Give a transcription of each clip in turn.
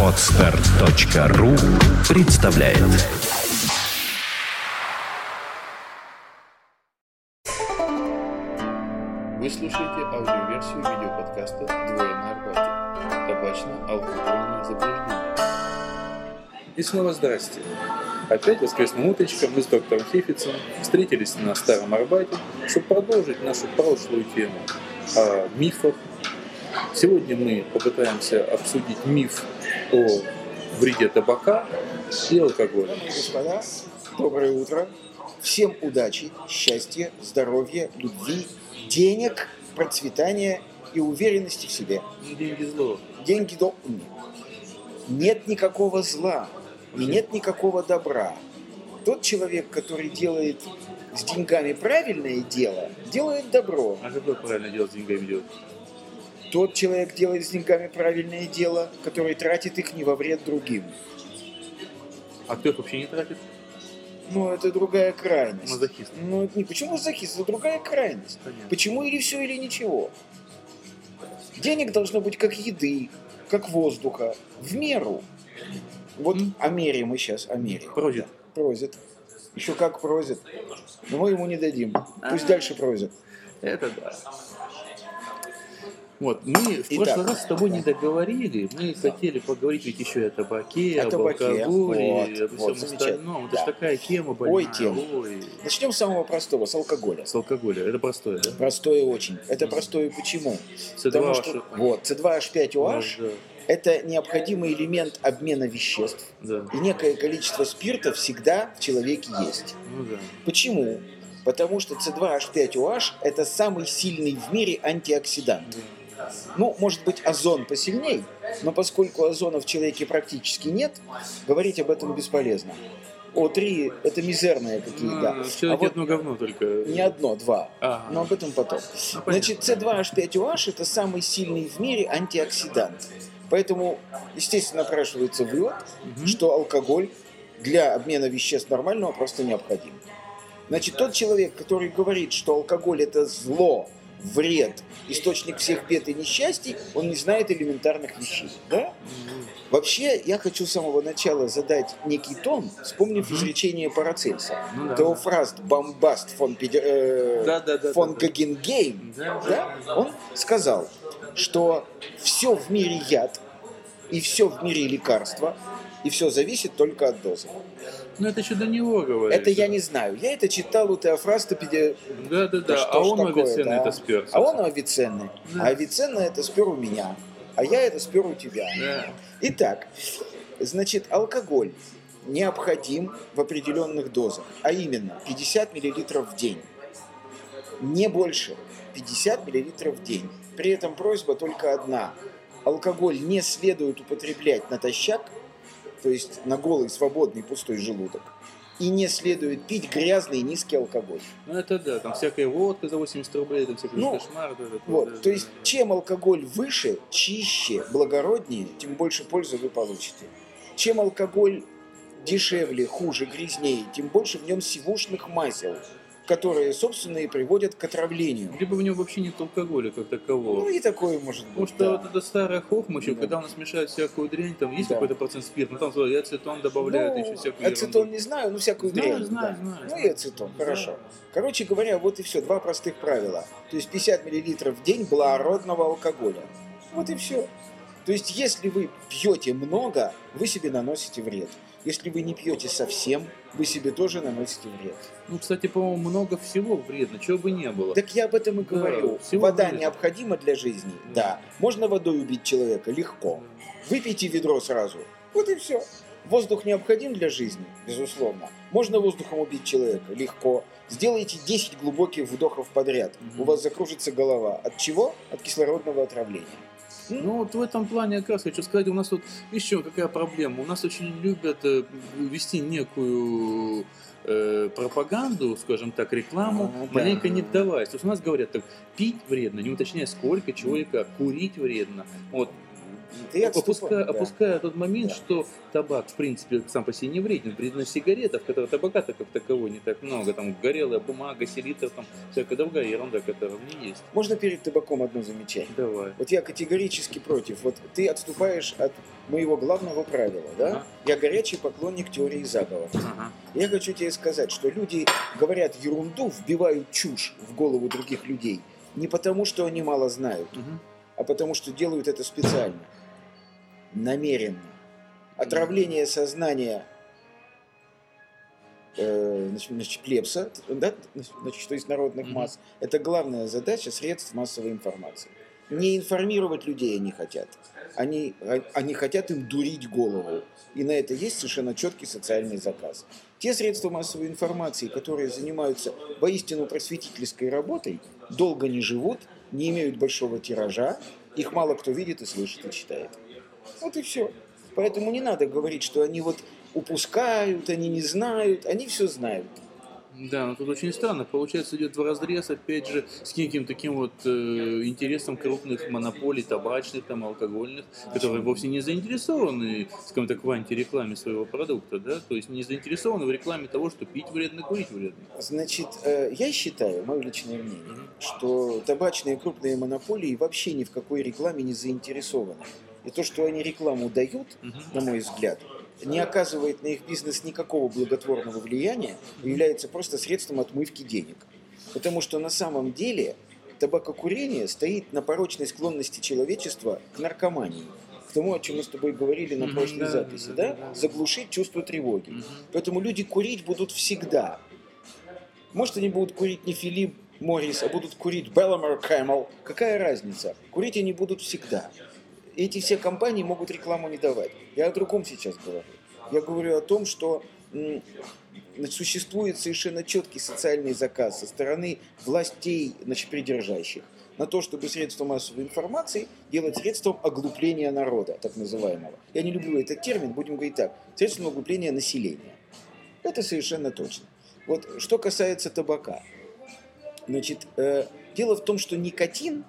Отстар.ру представляет Вы слушаете аудиоверсию видеоподкаста «Двое на Арбате». Табачно-алкогольное заблуждение. И снова здрасте. Опять воскресным утречком мы с доктором Хефицем встретились на Старом Арбате, чтобы продолжить нашу прошлую тему о мифах. Сегодня мы попытаемся обсудить миф о вреде табака и алкоголя. Господа, доброе утро. Всем удачи, счастья, здоровья, любви, денег, процветания и уверенности в себе. Деньги зло. Деньги до... Нет никакого зла и нет никакого добра. Тот человек, который делает с деньгами правильное дело, делает добро. А какое правильно дело с деньгами делать? Тот человек делает с деньгами правильное дело, который тратит их не во вред другим. А кто их вообще не тратит? Ну, это другая крайность. Мазохист. Ну, не, почему мазохист? Это другая крайность. Понятно. Почему или все, или ничего? Денег должно быть как еды, как воздуха, в меру. Вот о мере мы сейчас, о мере. Прозит. Прозит. Еще как прозит. Но мы ему не дадим. Пусть А. дальше прозит. Это да. Вот, мы в Итак. прошлый раз с тобой не договорили, мы хотели поговорить ведь еще и о табаке, О об табаке, алкоголе, вот, вот, всем замечательно. остальном. Это Да. ж такая тема больная. Ой, тема. Ой. Начнем с самого простого, с алкоголя. С алкоголя, это простое, да? Простое очень. Это простое почему? С2H. Потому что вот, C2H5OH Да, это необходимый элемент обмена веществ. да, И некое количество спирта всегда в человеке есть. ну да. Почему? Потому что C2H5OH это самый сильный в мире антиоксидант. Ну, может быть, озон посильней, но поскольку озона в человеке практически нет, говорить об этом бесполезно. О3 это мизерные какие-то. А в человеке вот одно говно только. не одно, два. Ага. Но об этом потом. Понятно. Значит, C2H5OH это самый сильный в мире антиоксидант. Поэтому, естественно, напрашивается вывод, Мгм. что алкоголь для обмена веществ нормального просто необходим. Значит, тот человек, который говорит, что алкоголь это зло, вред, источник всех бед и несчастий, он не знает элементарных вещей. Да? Вообще, я хочу с самого начала задать некий тон, вспомнив изречение Парацельса. Ну да. Теофраст Бомбаст фон, Педе- э, Да, да, да, фон да. Гагенгейм, Да, да, он сказал, что все в мире яд, и все в мире лекарство, и все зависит только от дозы. Ну это еще до него говорит. Это я не знаю. Я это читал у Теофраста Педе... Да, да, да. что а он такое, Авиценна да? это спер. А он Авиценны. Да. А Авиценна это спер у меня. А я это спер у тебя. Да. Итак, значит, алкоголь необходим в определенных дозах, а именно 50 мл в день. Не больше. 50 мл в день. При этом просьба только одна. Алкоголь не следует употреблять натощак, то есть на голый, свободный, пустой желудок. И не следует пить грязный низкий алкоголь. Ну это да, там всякая водка за 80 рублей, там всякий Ну, кошмар. да, да, да, Вот, да, то есть, да. чем алкоголь выше, чище, благороднее, тем больше пользы вы получите. Чем алкоголь дешевле, хуже, грязнее, тем больше в нем сивушных масел, которые, собственно, и приводят к отравлению. Либо в нем вообще нет алкоголя как такового. Ну и такое может Потому быть. что да. вот эта старая хохма еще, Да. когда у нас мешают всякую дрянь, там есть Да. какой-то процент спирта, ну там и ацетон добавляют, и еще Ну, всякую ацетон ерунду. не знаю, ну всякую Знаю, дрянь. знаю, да. знаю, Ну знаю. и ацетон, Да. хорошо. Короче говоря, вот и все, два простых правила. То есть 50 мл в день благородного алкоголя. Вот и все. То есть если вы пьете много, вы себе наносите вред. Если вы не пьете совсем, вы себе тоже наносите вред. Ну, кстати, по-моему, много всего вредно, чего бы не было. Так я об этом и Да, говорю. всего Вода вредно. необходима для жизни? Да. Да. Можно водой убить человека? Легко. Выпейте ведро сразу. Вот и все. Воздух необходим для жизни? Безусловно. Можно воздухом убить человека? Легко. Сделайте 10 глубоких вдохов подряд. У вас закружится голова. От чего? От кислородного отравления. Ну вот в этом плане как раз хочу сказать, у нас вот еще какая проблема. У нас очень любят э, вести некую э, пропаганду, скажем так, рекламу, А, да. маленько не вдаваясь. То есть у нас говорят так, пить вредно, не уточняя сколько, чего и как, курить вредно. Вот Ты отступай, опуская, да. опуская тот момент, Да. что табак, в принципе, сам по себе не вреден. Вредно сигарета, в которой табака-то как такового не так много. Там горелая бумага, селитр, там всякая другая ерунда, которая в ней есть. Можно перед табаком одно замечание? Давай. Вот я категорически против. Вот ты отступаешь от моего главного правила, да? Ага. Я горячий поклонник теории заговора. Ага. Я хочу тебе сказать, что люди говорят ерунду, вбивают чушь в голову других людей не потому, что они мало знают, Мгм. а потому, что делают это специально, намеренно. Отравление сознания э, значит, плебса, да, значит, то есть народных Мгм. масс, это главная задача средств массовой информации. Не информировать людей они хотят, они, а- они хотят им дурить голову. И на это есть совершенно четкий социальный заказ. Те средства массовой информации, которые занимаются воистину просветительской работой, долго не живут, не имеют большого тиража, их мало кто видит и слышит и читает. Вот и все. Поэтому не надо говорить, что они вот упускают, они не знают, они все знают. Да, но тут очень странно. Получается, идет в разрез, опять же, с неким таким вот э, интересом крупных монополий, табачных, там, алкогольных, которые вовсе не заинтересованы, скажем так, в антирекламе своего продукта, да, то есть не заинтересованы в рекламе того, что пить вредно, курить вредно. Значит, э, я считаю, мое личное мнение, что табачные крупные монополии вообще ни в какой рекламе не заинтересованы. И то, что они рекламу дают, на мой взгляд, не оказывает на их бизнес никакого благотворного влияния, и является просто средством отмывки денег. Потому что на самом деле табакокурение стоит на порочной склонности человечества к наркомании. К тому, о чем мы с тобой говорили на прошлой да, записи, да. Заглушить чувство тревоги. Поэтому люди курить будут всегда. Может, они будут курить не Philip Morris, а будут курить Беломор, Camel. Какая разница? Курить они будут всегда. Эти все компании могут рекламу не давать. Я о другом сейчас говорю. Я говорю о том, что существует совершенно четкий социальный заказ со стороны властей значит, придержащих на то, чтобы средства массовой информации делать средством оглупления народа, так называемого. Я не люблю этот термин, будем говорить так, средством оглупления населения. Это совершенно точно. Вот что касается табака. Значит, э, дело в том, что никотин,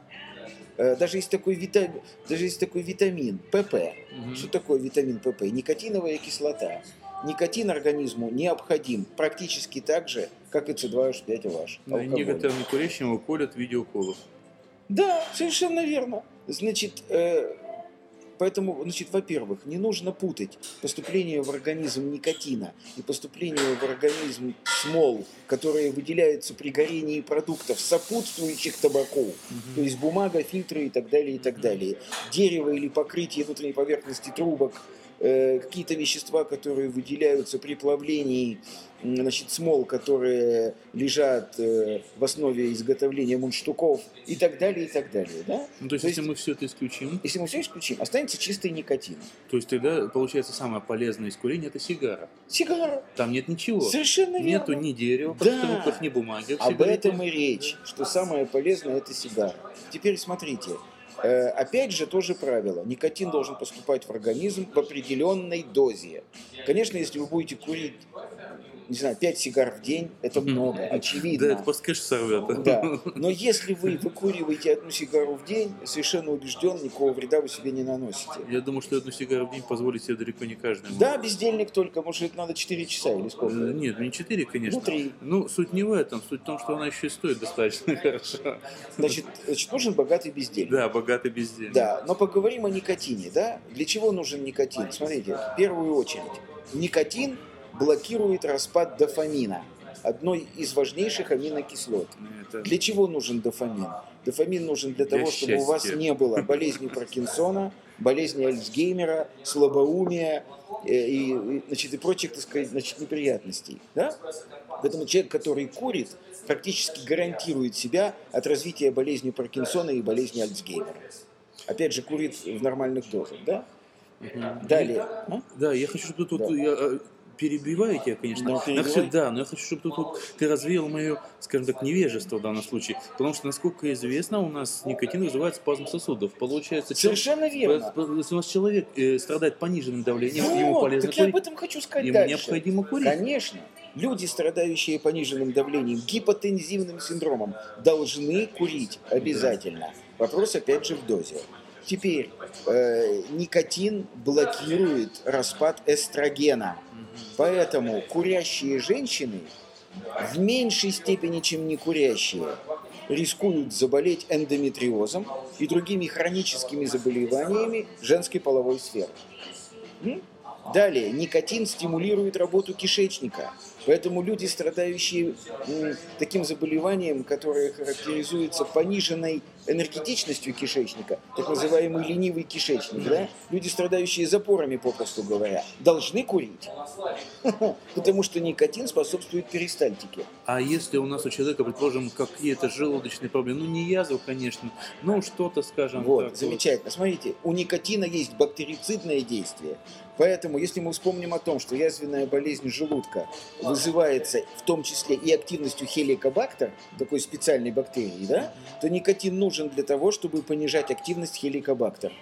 даже есть такой, вита- даже есть такой витамин ПП. Мгм. Что такое витамин ПП? Никотиновая кислота. Никотин организму необходим практически так же, как и С2H5OH. Да, и алкоголь. некоторым некурящим его колят в виде уколов. Да, совершенно верно. Значит, э, поэтому, значит, во-первых, не нужно путать поступление в организм никотина и поступление в организм смол, которые выделяются при горении продуктов, сопутствующих табаку, то есть бумага, фильтры и так далее, и так далее. Дерево или покрытие внутренней поверхности трубок, какие-то вещества, которые выделяются при плавлении значит, смол, которые лежат э, в основе изготовления мундштуков и так далее, и так далее. Да? Ну, то есть, То если есть- мы все это исключим, Если мы все исключим, останется чистый никотин. то есть тогда, получается, самое полезное из курения – это сигара. Сигара. Там нет ничего. Совершенно верно. Нету ни дерева, Да. подструктов, ни бумаги. Об этом и речь, что самое полезное это сигара. Теперь смотрите, э, опять же тоже правило. Никотин должен поступать в организм в определенной дозе. Конечно, если вы будете курить, не знаю, 5 сигар в день, это много, Да, это очевидно. просто кэш сорвет. Да. Но если вы выкуриваете одну сигару в день, совершенно убежден, никакого вреда вы себе не наносите. Я думаю, что одну сигару в день позволить себе далеко не каждый. Да, бездельник только, может, это надо 4 часа или Э, сколько? Нет, не 4, конечно. Ну, три. Ну, суть не в этом. Суть в том, что она еще и стоит достаточно хорошо. Значит, значит, нужен богатый бездельник. Да, богатый бездельник. Да, но поговорим о никотине, да? Для чего нужен никотин? Смотрите, в первую очередь, никотин блокирует распад дофамина, одной из важнейших аминокислот. Это- Для чего нужен дофамин? Дофамин нужен для Для того, чтобы у вас счастья. не было болезни Паркинсона, болезни Альцгеймера, слабоумия э, и, и, значит, и прочих, так сказать, значит, неприятностей. Да? Поэтому человек, который курит, практически гарантирует себя от развития болезни Паркинсона и болезни Альцгеймера. Опять же, курит в нормальных дозах. Да? Мгм. Далее. А? Да, я хочу, чтобы тут Да. я, перебиваю тебя, конечно. Да, Но я хочу- да, но я хочу, чтобы тут вот ты развеял мое, скажем так, невежество в данном случае. Потому что, насколько известно, у нас никотин вызывает спазм сосудов. Получается, Совершенно верно. по- Если у нас человек э, страдает пониженным давлением, ему Вот, полезно так я об курить, этом хочу сказать ему дальше. необходимо курить. Конечно. Люди, страдающие пониженным давлением, гипотензивным синдромом, должны курить обязательно. Вопрос опять же в дозе. Теперь э, никотин блокирует распад эстрогена. Поэтому курящие женщины в меньшей степени, чем не курящие, рискуют заболеть эндометриозом и другими хроническими заболеваниями женской половой сферы. Далее, никотин стимулирует работу кишечника. Поэтому люди, страдающие таким заболеванием, которое характеризуется пониженной энергетичностью кишечника, так называемый ленивый кишечник, да? люди, страдающие запорами, попросту говоря, должны курить. Потому что никотин способствует перистальтике. А если у нас у человека, предположим, какие-то желудочные проблемы, ну не язва, конечно, но что-то, скажем Вот, так. замечательно. Смотрите, у никотина есть бактерицидное действие. Поэтому, если мы вспомним о том, что язвенная болезнь желудка вызывается в том числе и активностью хеликобактер, такой специальной бактерии, да, то никотин нужен для того, чтобы понижать активность хеликобактер.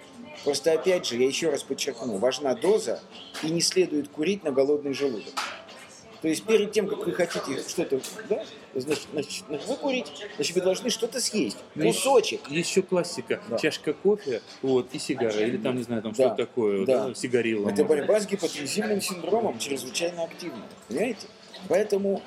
Просто опять же, я еще раз подчеркну, важна доза и не следует курить на голодный желудок. То есть перед тем, как вы хотите что-то, да, значит, значит, выкурить, значит, вы должны что-то съесть. Ну, есть- Кусочек. Есть еще классика. Да. Чашка кофе, вот, и сигара, или там, не знаю, там Да. что такое, Да. да, сигарилла. Это может. борьба с гипотензивным синдромом чрезвычайно активна. Понимаете? Поэтому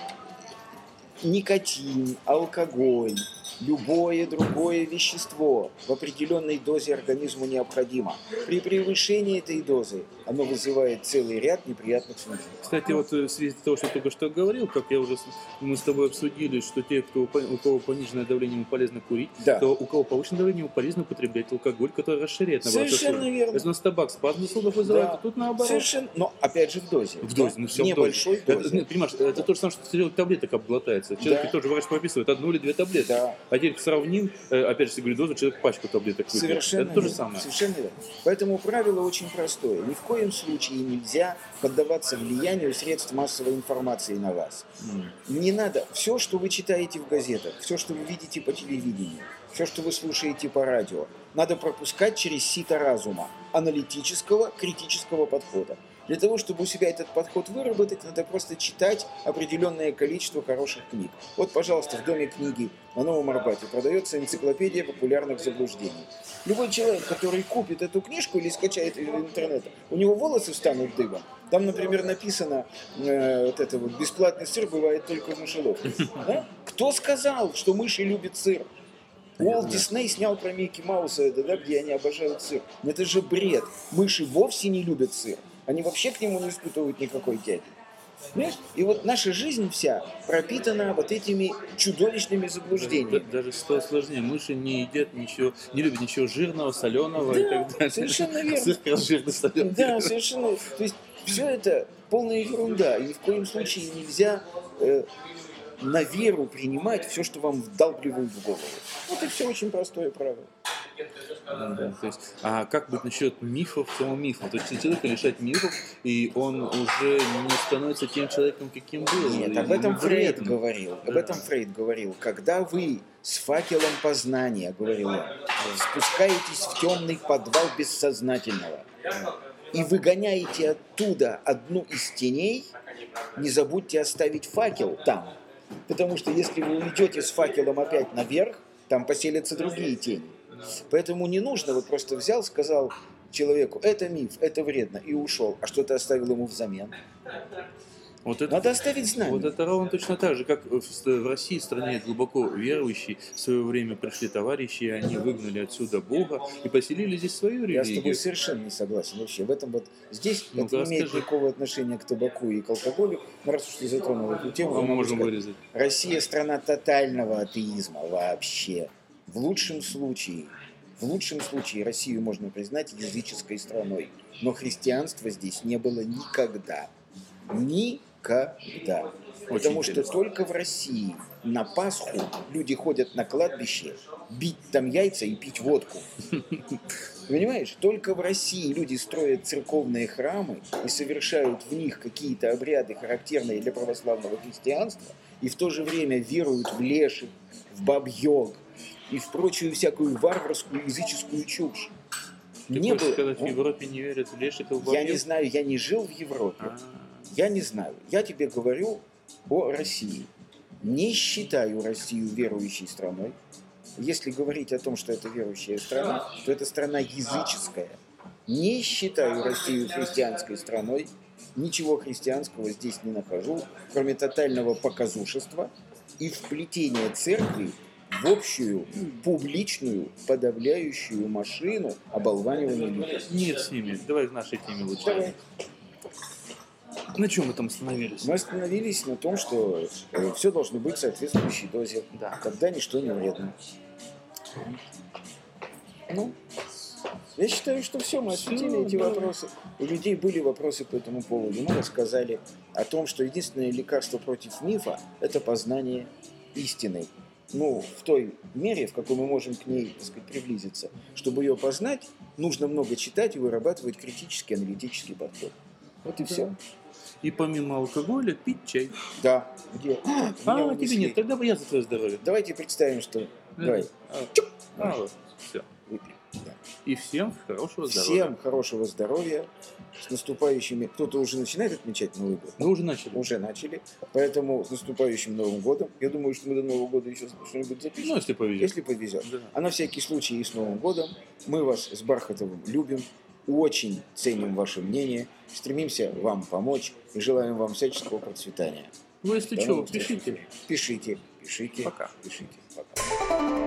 никотин, алкоголь, любое другое вещество в определенной дозе организму необходимо. При превышении этой дозы оно вызывает целый ряд неприятных случаев. Кстати, вот э, в связи с того, что только что говорил, как я уже мы с тобой обсудили, что те, кто, у кого пониженное давление, ему полезно курить, Да. то у кого повышенное давление, ему полезно употреблять алкоголь, который расширяет наоборот, Совершенно сосуды. верно. Если у нас табак спазм сосудов вызывает, Да. то тут наоборот. Совершенно, но опять же в дозе. В дозе, да? ну все небольшой в дозе. дозе. Это, понимаешь, это то же самое, что человек таблеток обглотается. Человек Да. тоже врач прописывает одну или две таблетки. Да. А теперь сравним, э, опять же, говорю дозу, человек пачку таблеток выпьет. Совершенно Это то же верно. самое. Совершенно верно. Поэтому правило очень простое. Ни в коем случае нельзя поддаваться влиянию средств массовой информации на вас. Не надо. Все, что вы читаете в газетах, все, что вы видите по телевидению, все, что вы слушаете по радио, надо пропускать через сито разума, аналитического, критического подхода. Для того, чтобы у себя этот подход выработать, надо просто читать определенное количество хороших книг. Вот, пожалуйста, в Доме книги на Новом Арбате продается энциклопедия популярных заблуждений. Любой человек, который купит эту книжку или скачает ее из интернета, у него волосы встанут дыбом. Там, например, написано, э, вот это вот, бесплатный сыр бывает только в мышеловке. Да? Кто сказал, что мыши любят сыр? Уолт Дисней снял про Микки Мауса это, да, где они обожают сыр. Но это же бред. Мыши вовсе не любят сыр. Они вообще к нему не испытывают никакой тяги. Понимаешь? И вот наша жизнь вся пропитана вот этими чудовищными заблуждениями. Даже что сложнее, мыши не едят ничего, не любят ничего жирного, соленого и Да, так далее. совершенно верно. Раз жирный, соленый. Да, совершенно. То есть все это полная ерунда. И ни в коем случае нельзя э, на веру принимать все, что вам вдалбливают в голову. Вот и все очень простое правило. Да, то есть, а как быть насчет мифов, самого мифа? То есть человека лишать мифов, и он уже не становится тем человеком, каким был. Нет, об этом Фрейд говорил. Об этом Фрейд говорил. Когда вы с факелом познания, говорил он, спускаетесь в темный подвал бессознательного и выгоняете оттуда одну из теней, не забудьте оставить факел там. Потому что если вы уйдете с факелом опять наверх, там поселятся другие тени. Поэтому не нужно, вот просто взял, сказал человеку, это миф, это вредно, и ушел. А что ты оставил ему взамен? Вот это, Надо оставить знания. вот это ровно точно так же, как в, в России, стране глубоко верующей, в свое время пришли товарищи, и они выгнали отсюда Бога и поселили здесь свою Я с тобой религию. совершенно не согласен вообще. В этом вот здесь Ну-ка, это не имеет расскажи. никакого отношения к табаку и к алкоголю. Но раз уж ты затронул эту тему, Мы я могу можем сказать, вырезать. Россия страна тотального атеизма вообще. В лучшем случае, в лучшем случае Россию можно признать языческой страной. Но христианства здесь не было никогда. Никогда. Потому что интересно. только в России на Пасху люди ходят на кладбище бить там яйца и пить водку. Понимаешь, только в России люди строят церковные храмы и совершают в них какие-то обряды, характерные для православного христианства, и в то же время веруют в леших, в бабьёг и в прочую всякую варварскую языческую чушь. Ты Не хочешь было- сказать, в Европе не верят в лешиков, Я не знаю, я не жил в Европе. А, Я не знаю. Я тебе говорю о России. Не считаю Россию верующей страной. если говорить о том, что это верующая страна, то это страна языческая. Не считаю Россию христианской страной, ничего христианского здесь не нахожу, кроме тотального показушества и вплетения церкви в общую, публичную, подавляющую машину оболванивания людей. Нет с ними. Давай в нашей теме лучше. Давай. На чем мы там остановились? Мы остановились на том, что все должно быть в соответствующей дозе. Да. Тогда ничто не вредно. Ну, я считаю, что все, мы осветили эти да. вопросы. У людей были вопросы по этому поводу. Мы рассказали о том, что единственное лекарство против мифа – это познание истины. Ну, в той мере, в какой мы можем к ней, так сказать, приблизиться. Чтобы ее познать, нужно много читать и вырабатывать критический, аналитический подход. Вот и все. И помимо алкоголя пить чай. Да. Где? А, Меня тебе нет. Тогда бы я за твое здоровье. Давайте представим, что... Давай, А, а, вот, все. выпьем. Да. И всем хорошего здоровья. Всем хорошего здоровья, с наступающими... Кто-то уже начинает отмечать Новый год? Мы уже начали. Уже начали. Поэтому с наступающим Новым годом. Я думаю, что мы до Нового года еще что-нибудь запишем. Ну, если повезет. Если повезет. Да. А на всякий случай и с Новым годом. Мы вас с Бархатовым любим, очень ценим ваше мнение, стремимся вам помочь и желаем вам всяческого процветания. Ну, если До что, пишите. Пишите, пишите. Пока. Пишите. Пока.